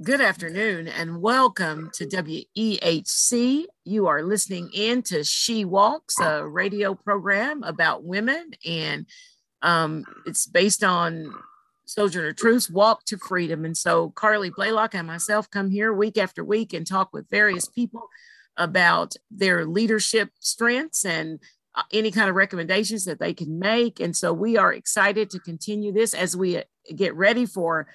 Good afternoon and welcome to WEHC. You are listening in to She Walks, a radio program about women, and um, it's based on Sojourner Truth's Walk to Freedom. And so Carleigh Blaylock and myself come here week after week and talk with various people about their leadership strengths and uh, any kind of recommendations that they can make. And so we are excited to continue this as we uh, get ready for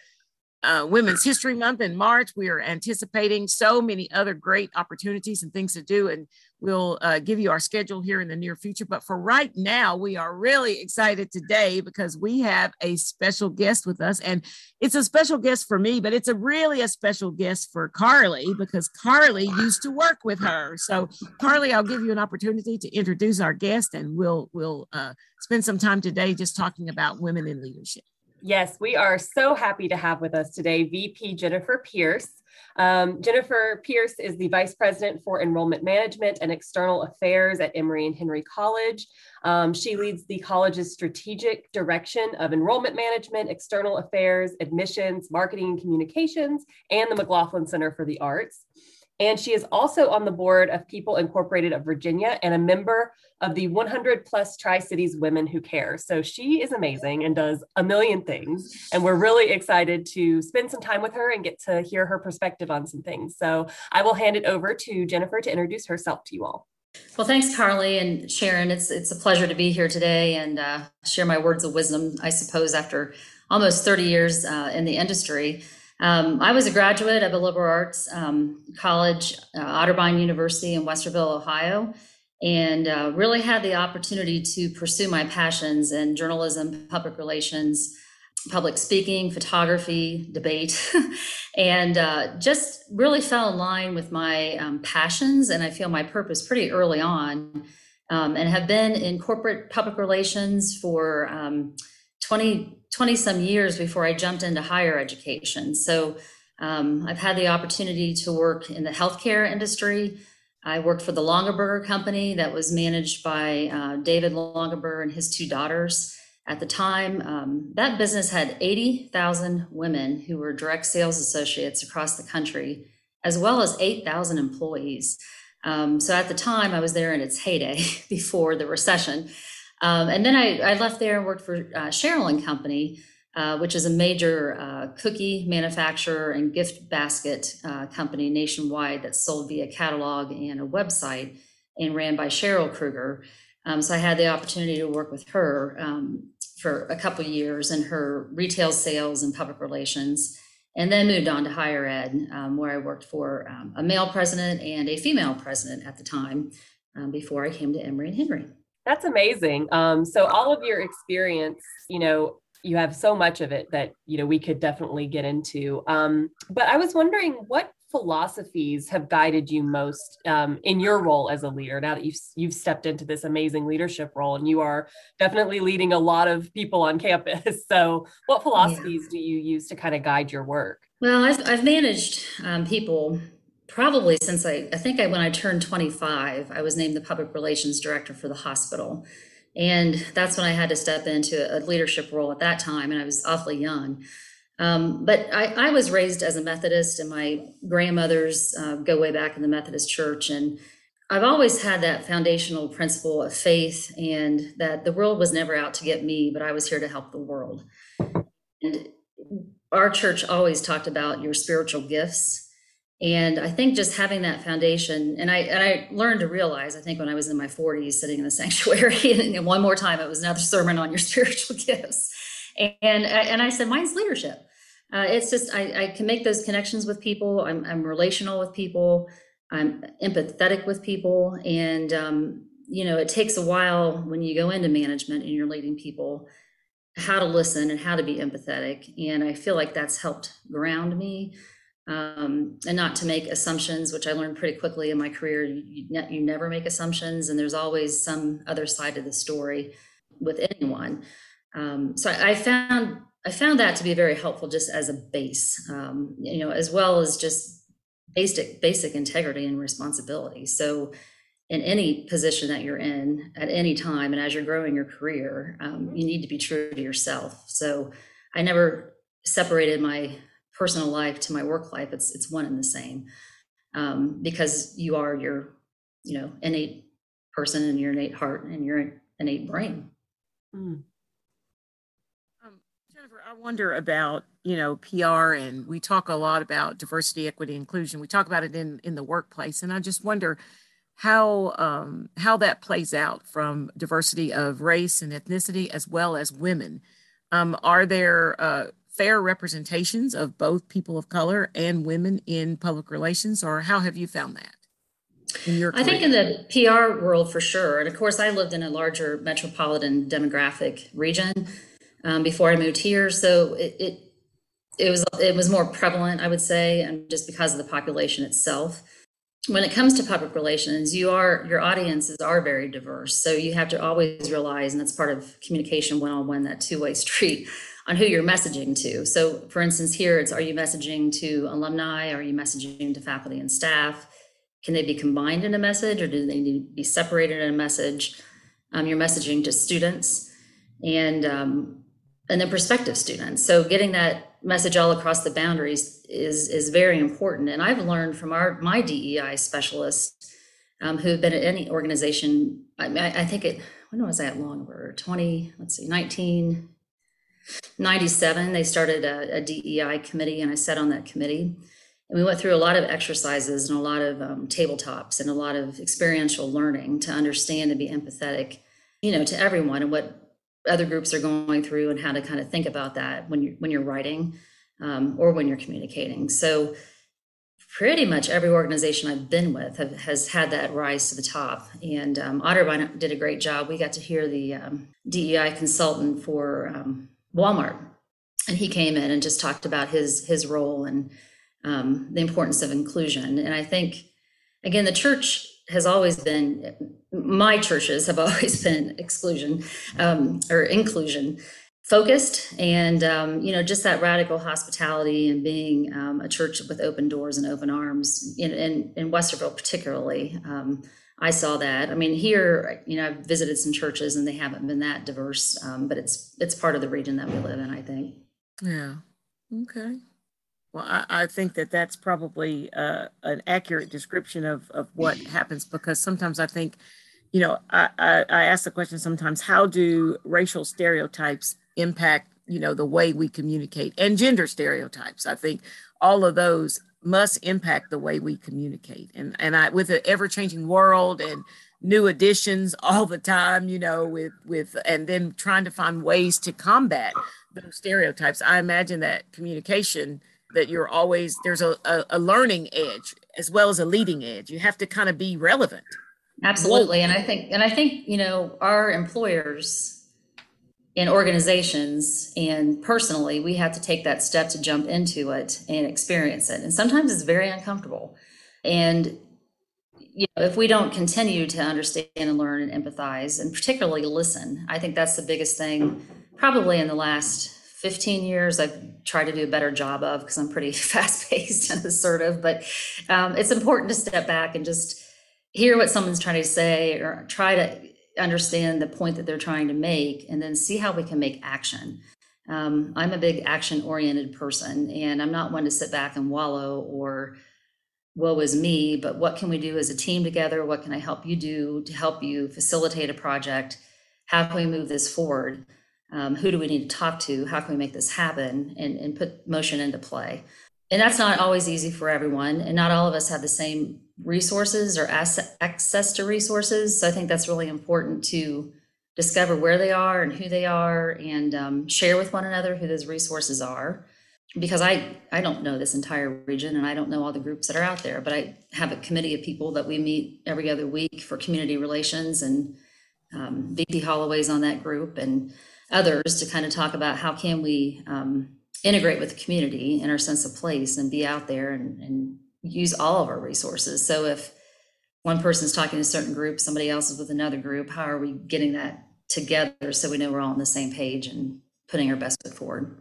uh, Women's History Month in March. We are anticipating so many other great opportunities and things to do, and we'll uh, give you our schedule here in the near future. But for right now, we are really excited today because we have a special guest with us, and it's a special guest for me, but it's a really a special guest for Carleigh because Carleigh used to work with her. So, Carleigh, I'll give you an opportunity to introduce our guest, and we'll we'll uh, spend some time today just talking about women in leadership. Yes, we are so happy to have with us today VP Jennifer Pearce. Um, Jennifer Pearce is the Vice President for Enrollment Management and External Affairs at Emory and Henry College. Um, she leads the college's strategic direction of enrollment management, external affairs, admissions, marketing and communications, and the McGlothlin Center for the Arts. And she is also on the board of People Incorporated of Virginia and a member of the 100 plus Tri Cities Women Who Care. So she is amazing and does a million things. And we're really excited to spend some time with her and get to hear her perspective on some things. So I will hand it over to Jennifer to introduce herself to you all. Well, thanks, Carleigh and Sharon. It's it's a pleasure to be here today and uh, share my words of wisdom. I suppose after almost 30 years uh, in the industry, um, I was a graduate of a liberal arts um, college, uh, Otterbein University in Westerville, Ohio, and uh, really had the opportunity to pursue my passions in journalism, public relations, public speaking, photography, debate, and uh, just really fell in line with my um, passions and I feel my purpose pretty early on. Um, and have been in corporate public relations for um, 20, 20 some years before I jumped into higher education. So um, I've had the opportunity to work in the healthcare industry. I worked for the Longaberger Company that was managed by uh, David Longaberger and his two daughters. At the time, um, that business had 80,000 women who were direct sales associates across the country, as well as 8,000 employees. Um, so at the time, I was there in its heyday before the recession. Um, and then I, I, left there and worked for uh, Cheryl and Company, uh, which is a major uh, cookie manufacturer and gift basket uh, company nationwide that's sold via catalog and a website and ran by Cheryl Krueger. Um, so I had the opportunity to work with her um, for a couple years in her retail sales and public relations, and then moved on to higher ed, um, where I worked for um, a male president and a female president at the time um, before I came to Emory and Henry. That's amazing. Um, so all of your experience, you know, you have so much of it that you know we could definitely get into. Um, but I was wondering what philosophies have guided you most um, in your role as a leader now that you've you've stepped into this amazing leadership role and you are definitely leading a lot of people on campus so what philosophies yeah. do you use to kind of guide your work well i've, I've managed um, people probably since I, I think I, when I turned 25, I was named the public relations director for the hospital. And that's when I had to step into a leadership role at that time, and I was awfully young. Um, but I, I, was raised as a Methodist, and my grandmothers uh, go way back in the Methodist Church. And I've always had that foundational principle of faith and that the world was never out to get me, but I was here to help the world. And our church always talked about your spiritual gifts and I think just having that foundation, and I and I learned to realize, I think when I was in my 40s, sitting in the sanctuary, and one more time, it was another sermon on your spiritual gifts, and and I said, mine's leadership. Uh, it's just I, I can make those connections with people. I'm I'm relational with people. I'm empathetic with people, and um, you know, it takes a while when you go into management and you're leading people how to listen and how to be empathetic. And I feel like that's helped ground me um, and not to make assumptions, which I learned pretty quickly in my career. You, ne- you never make assumptions, and there's always some other side of the story with anyone. Um, so I, I, found I found that to be very helpful, just as a base, um, you know, as well as just basic basic integrity and responsibility. So in any position that you're in at any time, and as you're growing your career, um, you need to be true to yourself. So I never separated my personal life to my work life, it's it's one and the same. Um, because you are your, you know, innate person and your innate heart and your innate brain. Mm. Um, Jennifer, I wonder about you know PR, and we talk a lot about diversity, equity, inclusion. We talk about it in in the workplace, and I just wonder how um, how that plays out from diversity of race and ethnicity as well as women. Um, are there uh, fair representations of both people of color and women in public relations, or how have you found that? I think in the PR world for sure. And of course, I lived in a larger metropolitan demographic region um, before I moved here, so it, it it was it was more prevalent, I would say, and just because of the population itself when it comes to public relations, you are your audiences are very diverse. So you have to always realize, and that's part of communication one on one, that two way street on who you're messaging to. So, for instance, here it's are you messaging to alumni? Are you messaging to faculty and staff? Can they be combined in a message, or do they need to be separated in a message? Um, you're messaging to students and um, and then prospective students. So, getting that message all across the boundaries is is very important. And I've learned from our my DEI specialists um, who've been at any organization. I, I think it when was that long over 20 let's see 1997 they started a, a, DEI committee and I sat on that committee and we went through a lot of exercises and a lot of um, tabletops and a lot of experiential learning to understand and be empathetic you know to everyone and what other groups are going through and how to kind of think about that when you're when you're writing um, or when you're communicating. So pretty much every organization i've been with have, has had that rise to the top. And um, otterbein did a great job. We got to hear the um, dei consultant for um, walmart. And he came in and just talked about his his role and um, the importance of inclusion. And i think again the church has always been my churches have always been exclusion um, or inclusion focused. And um, you know just that radical hospitality and being um, a church with open doors and open arms in, in, in westerville particularly um, i saw that. I mean here you know i've visited some churches and they haven't been that diverse um, but it's it's part of the region that we live in i think. Yeah. Okay well, I, I, think that that's probably uh, an accurate description of, of what happens because sometimes I think, you know, I, I, I ask the question sometimes how do racial stereotypes impact, you know, the way we communicate and gender stereotypes? I think all of those must impact the way we communicate. And, and I, with an ever changing world and new additions all the time, you know, with, with, and then trying to find ways to combat those stereotypes, I imagine that communication that you're always there's a, a, a, learning edge as well as a leading edge. You have to kind of be relevant. Absolutely and i think and i think you know our employers in organizations and personally we have to take that step to jump into it and experience it. And sometimes it's very uncomfortable. And you know if we don't continue to understand and learn and empathize and particularly listen i think that's the biggest thing probably in the last 15 years I've tried to do a better job of because I'm pretty fast paced and assertive. But um, it's important to step back and just hear what someone's trying to say or try to understand the point that they're trying to make and then see how we can make action. Um, I'm a big action oriented person and I'm not one to sit back and wallow or woe is me, but what can we do as a team together? What can I help you do to help you facilitate a project? How can we move this forward? Um, who do we need to talk to? How can we make this happen? And, and put motion into play. And that's not always easy for everyone. And not all of us have the same resources or access to resources. So i think that's really important to discover where they are and who they are and um, share with one another who those resources are. Because I, I don't know this entire region and I don't know all the groups that are out there, but I have a committee of people that we meet every other week for community relations and um, VP Holloway's on that group. And others to kind of talk about how can we um, integrate with the community in our sense of place and be out there and, and use all of our resources. So if one person's talking to a certain group, somebody else is with another group, how are we getting that together so we know we're all on the same page and putting our best foot forward?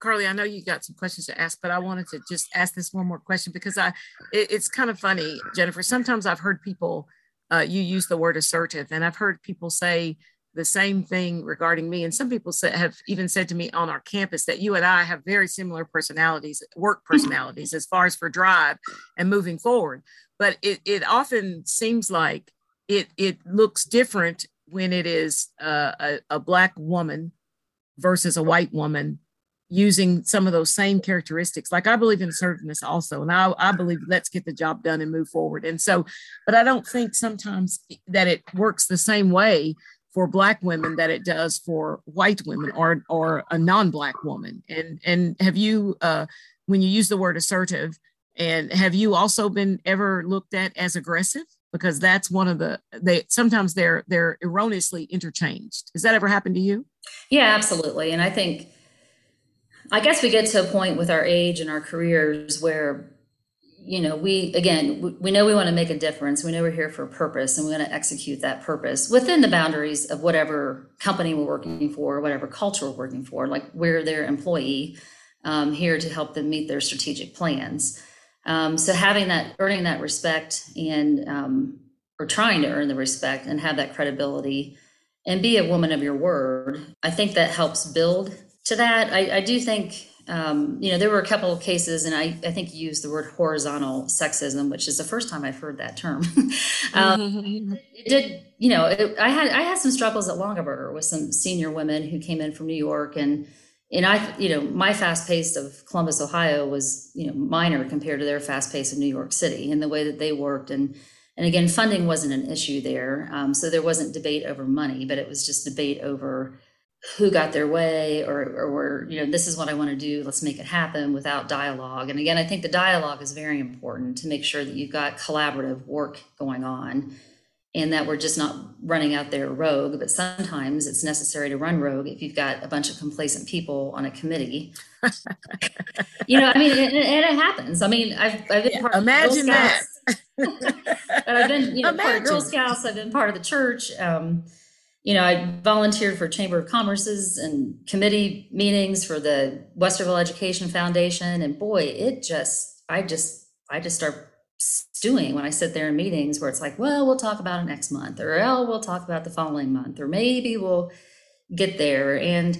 Carleigh, I know you got some questions to ask, but I wanted to just ask this one more question because I, it, it's kind of funny, Jennifer. Sometimes I've heard people, uh, you use the word assertive, and I've heard people say, the same thing regarding me. And some people say, have even said to me on our campus that you and I have very similar personalities, work personalities, as far as for drive and moving forward. But it, it often seems like it, it looks different when it is uh, a, a black woman versus a white woman using some of those same characteristics. Like I believe in assertiveness also, and I, I believe let's get the job done and move forward. And so, but I don't think sometimes that it works the same way for black women that it does for white women or or a non-black woman. And and have you uh, when you use the word assertive, and have you also been ever looked at as aggressive? Because that's one of the they sometimes they're they're erroneously interchanged. Has that ever happened to you? Yeah, absolutely. And I think I guess we get to a point with our age and our careers where, you know, we, again, we know we want to make a difference. We know we're here for a purpose and we want to execute that purpose within the boundaries of whatever company we're working for, whatever culture we're working for. Like we're their employee um, here to help them meet their strategic plans. Um, so having that, earning that respect and, um, or trying to earn the respect and have that credibility and be a woman of your word, I think that helps build to that, I, I do think, um, you know, there were a couple of cases, and I, I think you used the word horizontal sexism, which is the first time I've heard that term. um, it did, you know, it, I had I had some struggles at Longaberger with some senior women who came in from New York, and and I, you know, my fast pace of Columbus, Ohio, was you know minor compared to their fast pace of New York City, and the way that they worked, and and again, funding wasn't an issue there, um, so there wasn't debate over money, but it was just debate over who got their way or or you know this is what i want to do let's make it happen without dialogue. And again i think the dialogue is very important to make sure that you've got collaborative work going on and that we're just not running out there rogue but sometimes it's necessary to run rogue if you've got a bunch of complacent people on a committee. You know i mean and, and, it happens. I mean i've, I've been yeah, imagine that. I've been you know part of girl scouts i've been part of the church um, you know, I volunteered for Chamber of Commerce's and committee meetings for the Westerville Education Foundation. And boy, it just, I just, I just start stewing when I sit there in meetings where it's like, well, we'll talk about it next month, or oh, we'll talk about the following month, or maybe we'll get there. And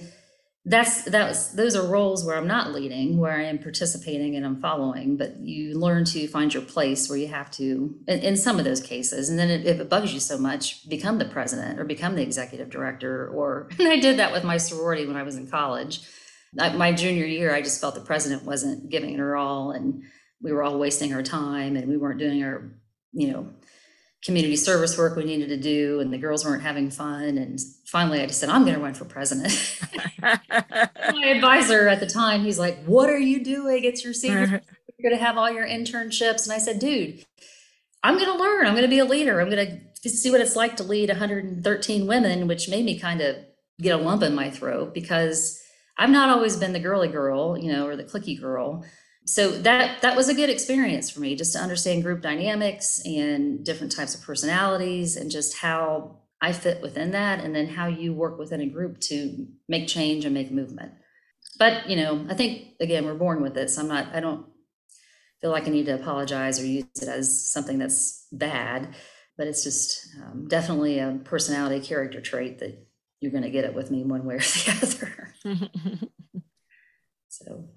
that's that those are roles where I'm not leading, where I am participating and I'm following, but you learn to find your place where you have to in, in some of those cases. And then if it bugs you so much, become the president or become the executive director. Or I did that with my sorority when I was in college. My junior year, I just felt the president wasn't giving it her all, and we were all wasting our time, and we weren't doing our, you know, community service work we needed to do and the girls weren't having fun and finally i just said i'm going to run for president. My advisor at the time he's like what are you doing? It's your senior you're going to have all your internships. And i said dude i'm going to learn. I'm going to be a leader. I'm going to see what it's like to lead 113 women which made me kind of get a lump in my throat because i've not always been the girly girl you know or the clicky girl so that that was a good experience for me just to understand group dynamics and different types of personalities and just how I fit within that and then how you work within a group to make change and make movement. But, you know, I think again we're born with it. So I'm not I don't feel like I need to apologize or use it as something that's bad, but it's just um, definitely a personality character trait that you're going to get it with me one way or the other. so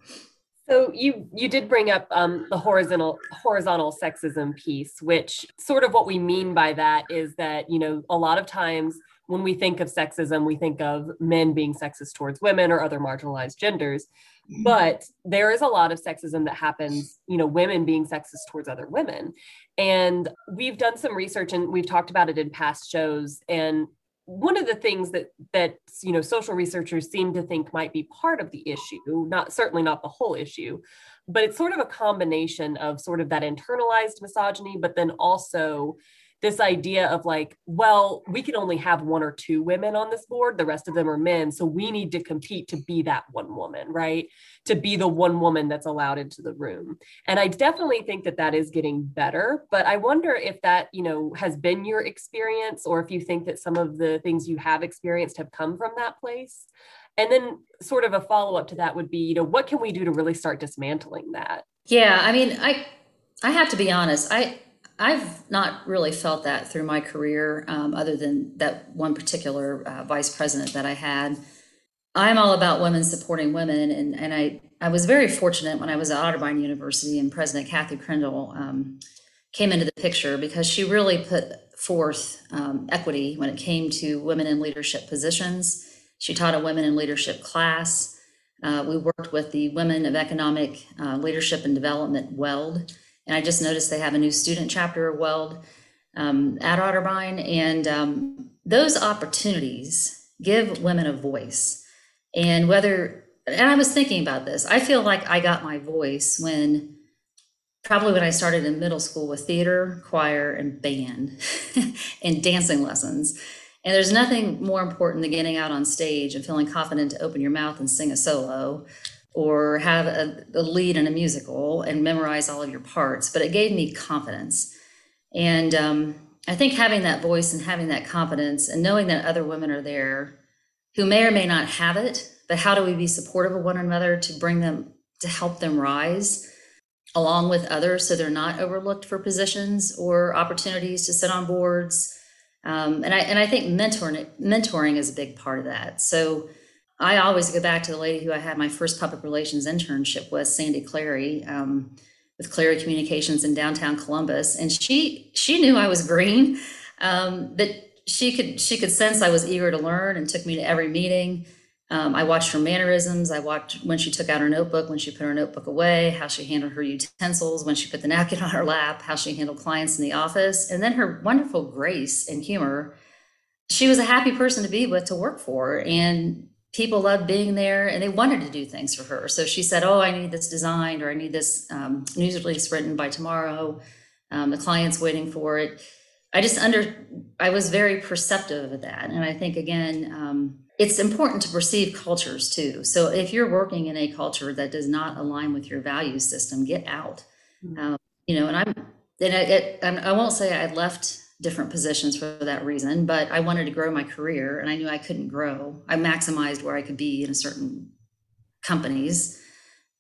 so you you did bring up um, the horizontal horizontal sexism piece, which sort of what we mean by that is that you know a lot of times when we think of sexism, we think of men being sexist towards women or other marginalized genders. Mm-hmm. But there is a lot of sexism that happens, you know, women being sexist towards other women. And we've done some research and we've talked about it in past shows. And one of the things that that you know social researchers seem to think might be part of the issue not certainly not the whole issue but it's sort of a combination of sort of that internalized misogyny but then also this idea of like, well, we can only have one or two women on this board, the rest of them are men. So we need to compete to be that one woman, right? To be the one woman that's allowed into the room. And I definitely think that that is getting better. But I wonder if that, you know, has been your experience or if you think that some of the things you have experienced have come from that place. And then, sort of a follow up to that would be, you know, what can we do to really start dismantling that? Yeah, I mean, I I have to be honest. I I've not really felt that through my career, um, other than that one particular uh, vice president that I had. I'm all about women supporting women, and and I I was very fortunate when I was at Otterbein University and President Kathy Krendl um, came into the picture because she really put forth um, equity when it came to women in leadership positions. She taught a women in leadership class. Uh, we worked with the Women of Economic uh, Leadership and Development WELD, and I just noticed they have a new student chapter of WELD um, at Otterbein, and um, those opportunities give women a voice. And whether, and I was thinking about this, I feel like I got my voice when probably when I started in middle school with theater, choir, and band and dancing lessons. And there's nothing more important than getting out on stage and feeling confident to open your mouth and sing a solo or have a, a, lead in a musical and memorize all of your parts. But it gave me confidence. And um, I think having that voice and having that confidence and knowing that other women are there who may or may not have it, but how do we be supportive of one another to bring them, to help them rise? along with others so they're not overlooked for positions or opportunities to sit on boards um, and I and I think mentoring mentoring is a big part of that. So I always go back to the lady who I had my first public relations internship with, Sandy Clary, um, with Clary Communications in downtown Columbus, and she she knew I was green, um, but she could she could sense I was eager to learn and took me to every meeting. Um, I watched her mannerisms. I watched when she took out her notebook, when she put her notebook away, how she handled her utensils, when she put the napkin on her lap, how she handled clients in the office, and then her wonderful grace and humor. She was a happy person to be with, to work for, and people loved being there and they wanted to do things for her. So she said, Oh, I need this designed, or I need this um, news release written by tomorrow. Um, the client's waiting for it. I just under, I was very perceptive of that. And I think, again, um, it's important to perceive cultures too. So if you're working in a culture that does not align with your value system, get out. Mm-hmm. Um, you know, and I'm, and I, it, I won't say I left different positions for that reason, but I wanted to grow my career and I knew I couldn't grow. I maximized where I could be in certain companies.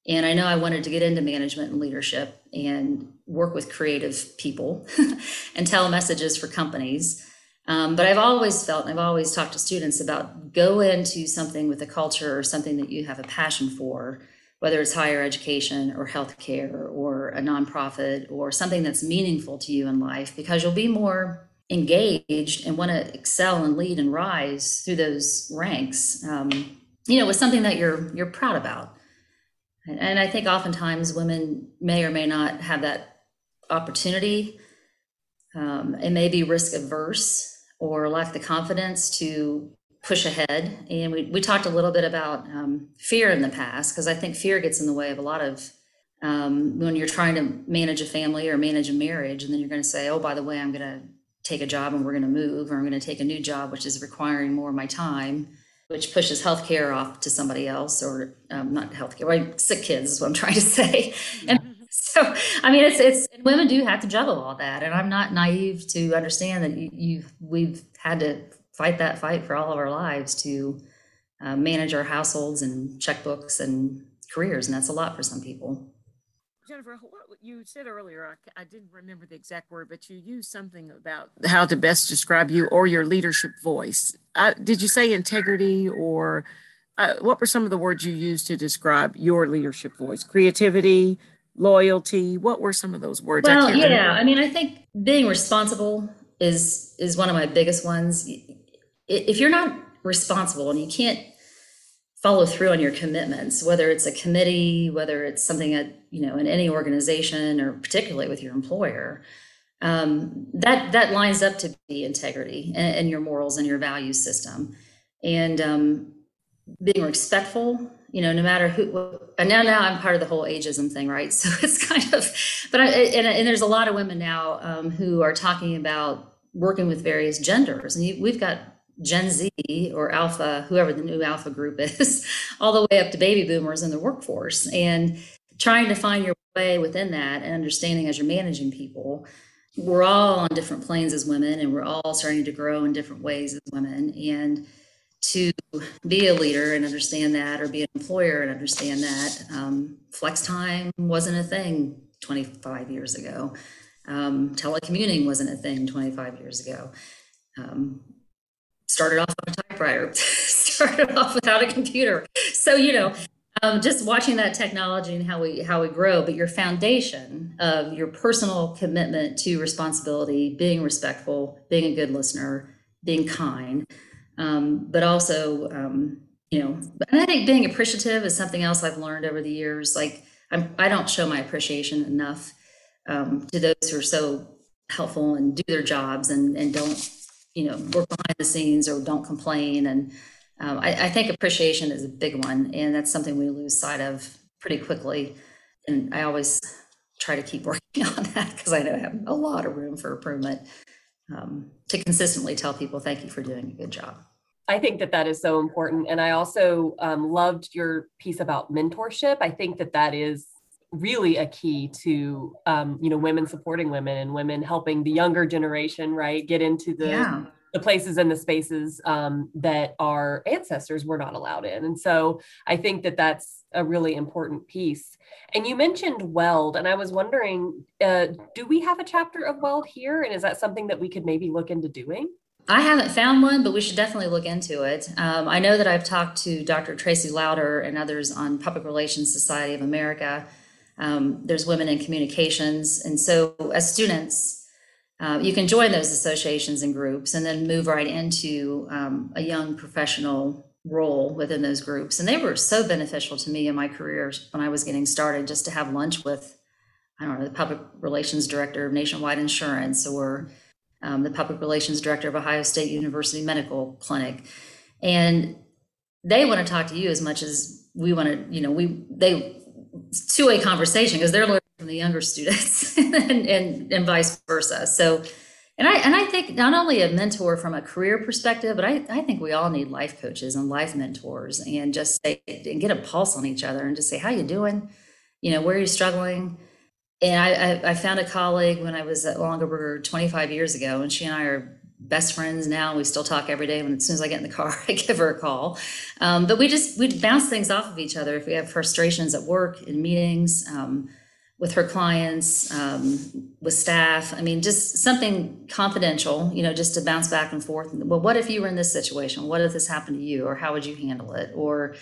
And I know I wanted to get into management and leadership and work with creative people and tell messages for companies. Um, but I've always felt, and I've always talked to students about go into something with a culture or something that you have a passion for, whether it's higher education or healthcare or a nonprofit or something that's meaningful to you in life, because you'll be more engaged and want to excel and lead and rise through those ranks. Um, you know, with something that you're you're proud about. And, and I think oftentimes women may or may not have that opportunity. Um, and may be risk averse or lack the confidence to push ahead. And we, we talked a little bit about um, fear in the past, because I think fear gets in the way of a lot of um, when you're trying to manage a family or manage a marriage, and then you're going to say, oh, by the way, I'm going to take a job and we're going to move, or I'm going to take a new job, which is requiring more of my time, which pushes healthcare off to somebody else, or um, not healthcare, right? Sick kids is what I'm trying to say. And so i mean it's it's women do have to juggle all that and i'm not naive to understand that you, you we've had to fight that fight for all of our lives to uh, manage our households and checkbooks and careers and that's a lot for some people. Jennifer what you said earlier I, I didn't remember the exact word but you used something about how to best describe you or your leadership voice. I, did you say integrity or uh, what were some of the words you used to describe your leadership voice? Creativity loyalty what were some of those words? Well I yeah remember. i mean i think being responsible is is one of my biggest ones if you're not responsible and you can't follow through on your commitments whether it's a committee whether it's something at you know in any organization or particularly with your employer um, that that lines up to be integrity and, and your morals and your value system and um, being respectful you know, no matter who, and now, now I'm part of the whole ageism thing, right? So it's kind of, but I, and, and there's a lot of women now um, who are talking about working with various genders. And you, we've got Gen Z or Alpha, whoever the new Alpha group is, all the way up to baby boomers in the workforce and trying to find your way within that and understanding as you're managing people. We're all on different planes as women and we're all starting to grow in different ways as women. And to be a leader and understand that, or be an employer and understand that. Um, flex time wasn't a thing 25 years ago. Um, telecommuting wasn't a thing 25 years ago. Um, started off on a typewriter, started off without a computer. So, you know, um, just watching that technology and how we how we grow, but your foundation of your personal commitment to responsibility, being respectful, being a good listener, being kind, um, but also um, you know, and I think being appreciative is something else I've learned over the years. Like I'm, I don't show my appreciation enough um, to those who are so helpful and do their jobs and and don't you know work behind the scenes or don't complain and um, I, I, think appreciation is a big one, and that's something we lose sight of pretty quickly. And I always try to keep working on that because I know I have a lot of room for improvement um, to consistently tell people thank you for doing a good job. I think that that is so important, and I also um, loved your piece about mentorship. I think that that is really a key to um, you know women supporting women and women helping the younger generation right get into the yeah the places and the spaces um, that our ancestors were not allowed in. And so I think that that's a really important piece. And you mentioned Weld, and I was wondering, uh, do we have a chapter of Weld here? And is that something that we could maybe look into doing? I haven't found one, but we should definitely look into it. Um, I know that I've talked to Dr. Tracy Lowder and others on Public Relations Society of America. Um, there's Women in Communications. And so, as students, uh, you can join those associations and groups and then move right into um, a young professional role within those groups. And they were so beneficial to me in my career when I was getting started, just to have lunch with, I don't know, the public relations director of Nationwide Insurance or um, the public relations director of Ohio State University Medical Clinic. And they want to talk to you as much as we want to, you know, we, they, two-way conversation because they're learning from the younger students and, and, and vice versa. So, and I and I think not only a mentor from a career perspective, but I, I think we all need life coaches and life mentors and just say and get a pulse on each other and just say, how you doing? You know, where are you struggling? And I, I, I found a colleague when I was at Longaberger 25 years ago, and she and I are best friends now. We still talk every day. When as soon as I get in the car, I give her a call. Um, but we just we bounce things off of each other. If we have frustrations at work, in meetings, um, with her clients, um, with staff. I mean, just something confidential, you know, just to bounce back and forth. Well, what if you were in this situation? What if this happened to you? Or how would you handle it? Or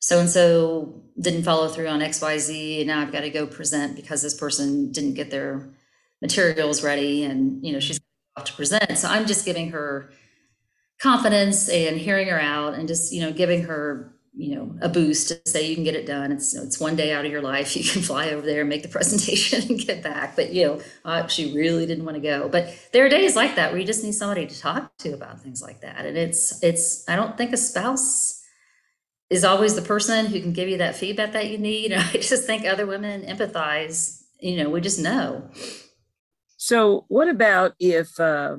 so and so didn't follow through on XYZ, and now I've got to go present because this person didn't get their materials ready, and you know she's to present. So I'm just giving her confidence and hearing her out, and just you know giving her you know a boost to say you can get it done. It's it's one day out of your life. You can fly over there and make the presentation and get back. But you know uh, she really didn't want to go. But there are days like that where you just need somebody to talk to about things like that. And it's it's i don't think a spouse is always the person who can give you that feedback that you need. I just think other women empathize you know we just know so what about if uh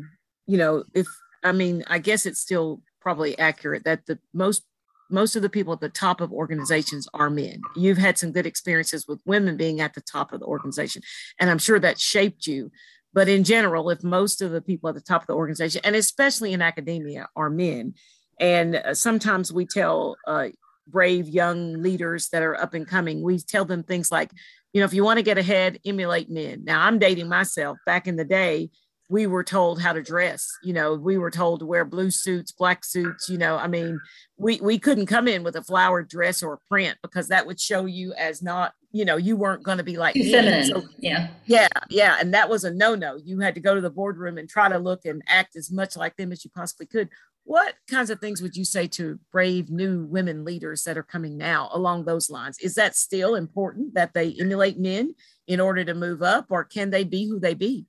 you know if i mean i guess it's still probably accurate that the most most of the people at the top of organizations are men. You've had some good experiences with women being at the top of the organization, and I'm sure that shaped you. But in general, if most of the people at the top of the organization, and especially in academia, are men, and uh, sometimes we tell uh, brave young leaders that are up and coming, we tell them things like, you know, if you want to get ahead, emulate men. Now, I'm dating myself. Back in the day, we were told how to dress you know we were told to wear blue suits black suits you know i mean we we couldn't come in with a flowered dress or a print because that would show you as not you know you weren't going to be like feminine so, yeah yeah yeah and that was a no-no you had to go to the boardroom and try to look and act as much like them as you possibly could what kinds of things would you say to brave new women leaders that are coming now along those lines is that still important that they emulate men in order to move up or can they be who they be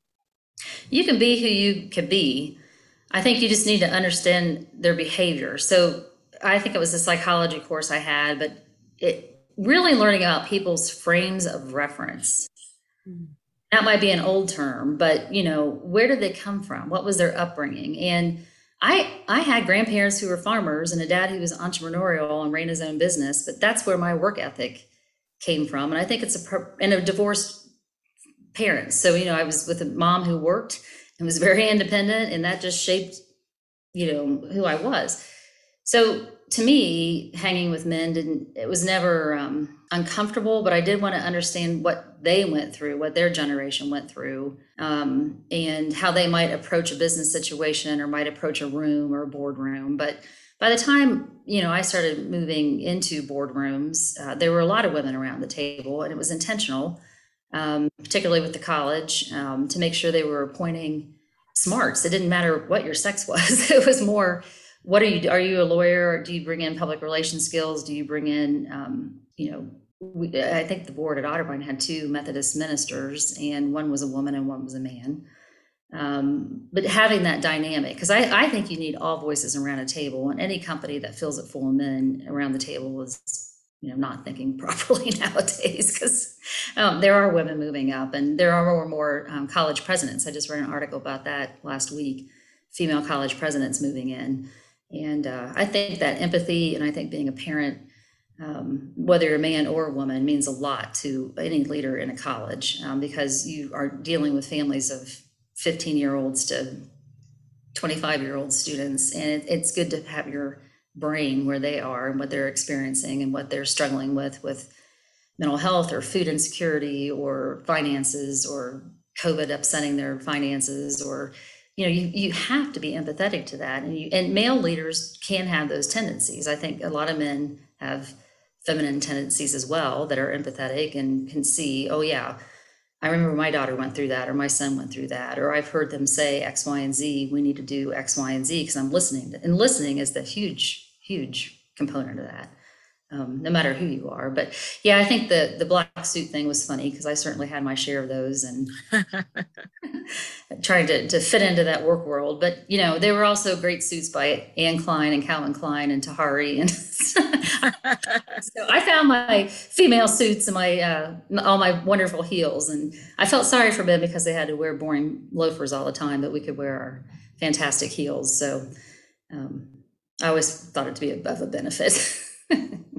you can be who you can be. I think you just need to understand their behavior. So I think it was a psychology course I had, but it really learning about people's frames of reference. Hmm. That might be an old term, but you know, where did they come from? What was their upbringing? And I I had grandparents who were farmers and a dad who was entrepreneurial and ran his own business, but that's where my work ethic came from. And I think it's a and a divorced parents. So, you know, I was with a mom who worked and was very independent, and that just shaped, you know, who I was. So to me, hanging with men didn't, it was never um, uncomfortable, but I did want to understand what they went through, what their generation went through, um, and how they might approach a business situation or might approach a room or a boardroom. But by the time you know I started moving into boardrooms, uh, there were a lot of women around the table, and it was intentional, um, particularly with the college, um, to make sure they were appointing smarts. It didn't matter what your sex was; it was more what are you are you a lawyer? Do you bring in public relations skills? Do you bring in um, you know we, i think the board at otterbein had two methodist ministers and one was a woman and one was a man. Um, but having that dynamic because I, I think you need all voices around a table and any company that fills it full of men around the table is you know not thinking properly nowadays because um, there are women moving up and there are more and more um, college presidents. I just read an article about that last week female college presidents moving in and uh, I think that empathy and I think being a parent, um, whether you're a man or a woman, means a lot to any leader in a college um, because you are dealing with families of 15 year olds to 25 year old students. And it, it's good to have your brain where they are and what they're experiencing and what they're struggling with, with mental health or food insecurity or finances or COVID upsetting their finances or you know you, you have to be empathetic to that. And you and male leaders can have those tendencies. I think a lot of men have feminine tendencies as well that are empathetic and can see oh yeah i remember my daughter went through that or my son went through that or i've heard them say x y and z we need to do x y and z because i'm listening. And listening is the huge huge component of that um, no matter who you are. But yeah, I think the the black suit thing was funny because I certainly had my share of those and trying to, to fit into that work world. But you know, there were also great suits by Anne Klein and Calvin Klein and Tahari, and so I found my female suits and my uh, all my wonderful heels, and I felt sorry for men because they had to wear boring loafers all the time, but we could wear our fantastic heels. So um, I always thought it to be of a benefit.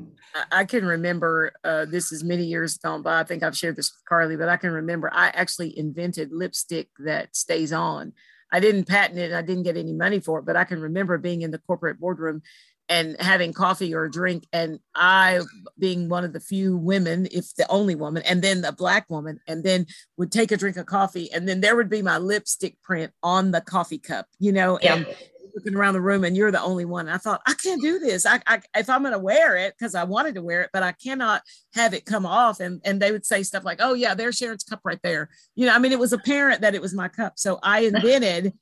I can remember uh, this is many years gone by. I think I've shared this with Carleigh, but I can remember I actually invented lipstick that stays on. I didn't patent it, and I didn't get any money for it, but I can remember being in the corporate boardroom and having coffee or a drink, and I being one of the few women, if the only woman, and then the black woman, and then would take a drink of coffee, and then there would be my lipstick print on the coffee cup, you know, yeah. and looking around the room and you're the only one. I thought, I can't do this. I, I if I'm going to wear it because I wanted to wear it, but I cannot have it come off. And and they would say stuff like, oh yeah, there's Sharon's cup right there. You know, I mean, it was apparent that it was my cup. So I invented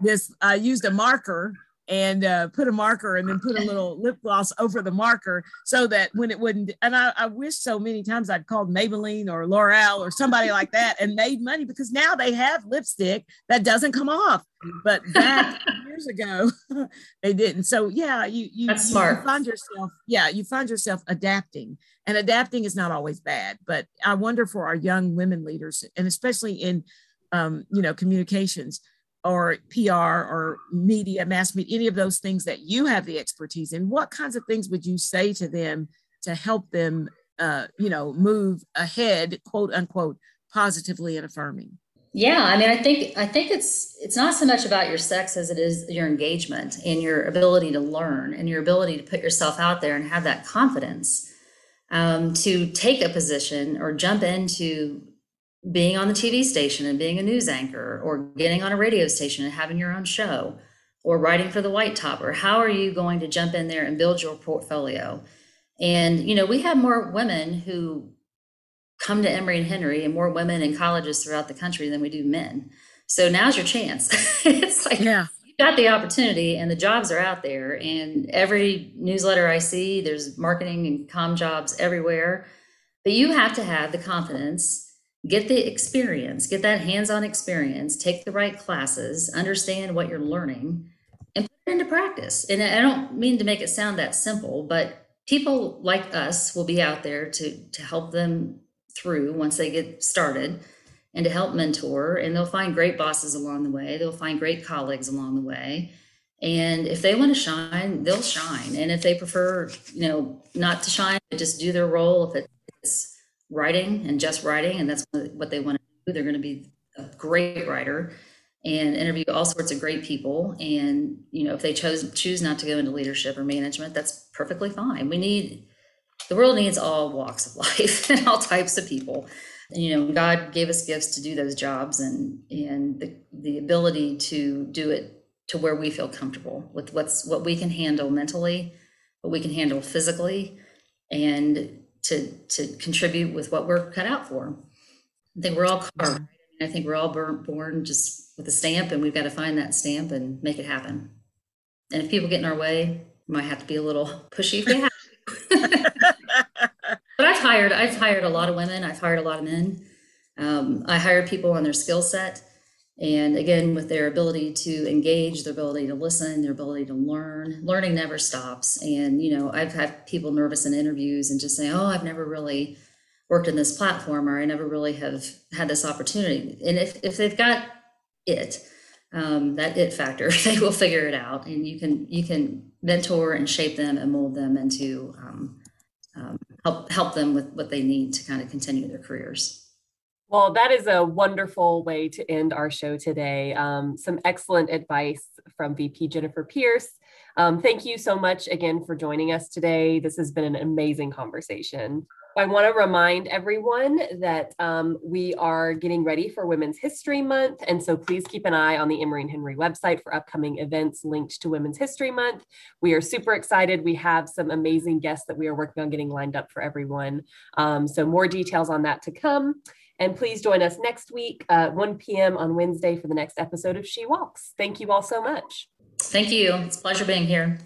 this. I used a marker and uh, put a marker and then put a little lip gloss over the marker so that when it wouldn't and I, I wish so many times I'd called Maybelline or L'Oreal or somebody like that and made money because now they have lipstick that doesn't come off. But back years ago they didn't. So yeah you you, That's you, smart. you find yourself yeah you find yourself adapting and adapting is not always bad but I wonder for our young women leaders and especially in um, you know communications or PR or media, mass media, any of those things that you have the expertise in, what kinds of things would you say to them to help them, uh, you know, move ahead, quote unquote, positively and affirming? Yeah, I mean, I think I think it's it's not so much about your sex as it is your engagement and your ability to learn and your ability to put yourself out there and have that confidence um, to take a position or jump into being on the TV station and being a news anchor or getting on a radio station and having your own show or writing for the White Top or how are you going to jump in there and build your portfolio? And you know, we have more women who come to Emory and Henry and more women in colleges throughout the country than we do men. So now's your chance. it's like yeah. you got the opportunity and the jobs are out there and every newsletter I see, there's marketing and com jobs everywhere. But you have to have the confidence get the experience, get that hands on experience, take the right classes, understand what you're learning, and put it into practice. And I don't mean to make it sound that simple, but people like us will be out there to, to help them through once they get started and to help mentor. And they'll find great bosses along the way, they'll find great colleagues along the way. And if they want to shine, they'll shine. And if they prefer, you know, not to shine, just do their role, if it's writing and just writing, and that's what they want to do. They're going to be a great writer. and interview all sorts of great people. And you know, if they chose choose not to go into leadership or management, that's perfectly fine. We need the world needs all walks of life and all types of people. And, you know, God gave us gifts to do those jobs and and the, the ability to do it to where we feel comfortable with what's what we can handle mentally, what we can handle physically, and to to contribute with what we're cut out for. I think we're all carved. I think we're all born, just with a stamp, and we've got to find that stamp and make it happen. And if people get in our way, we might have to be a little pushy if they have. but I've hired I've hired a lot of women. I've hired a lot of men. Um, I hire people on their skill set and again with their ability to engage their ability to listen their ability to learn learning never stops. And you know i've had people nervous in interviews and just say oh i've never really worked in this platform or i never really have had this opportunity. And if, if they've got it um, that it factor they will figure it out. And you can you can mentor and shape them and mold them into um, um, help help them with what they need to kind of continue their careers well, that is a wonderful way to end our show today. Um, some excellent advice from VP Jennifer Pearce. Um, thank you so much again for joining us today. This has been an amazing conversation. I want to remind everyone that um, we are getting ready for Women's History Month. And so please keep an eye on the Emory and Henry website for upcoming events linked to Women's History Month. We are super excited. We have some amazing guests that we are working on getting lined up for everyone. Um, so more details on that to come. And please join us next week, uh, 1 p.m. on Wednesday for the next episode of She Walks. Thank you all so much. Thank you. It's a pleasure being here.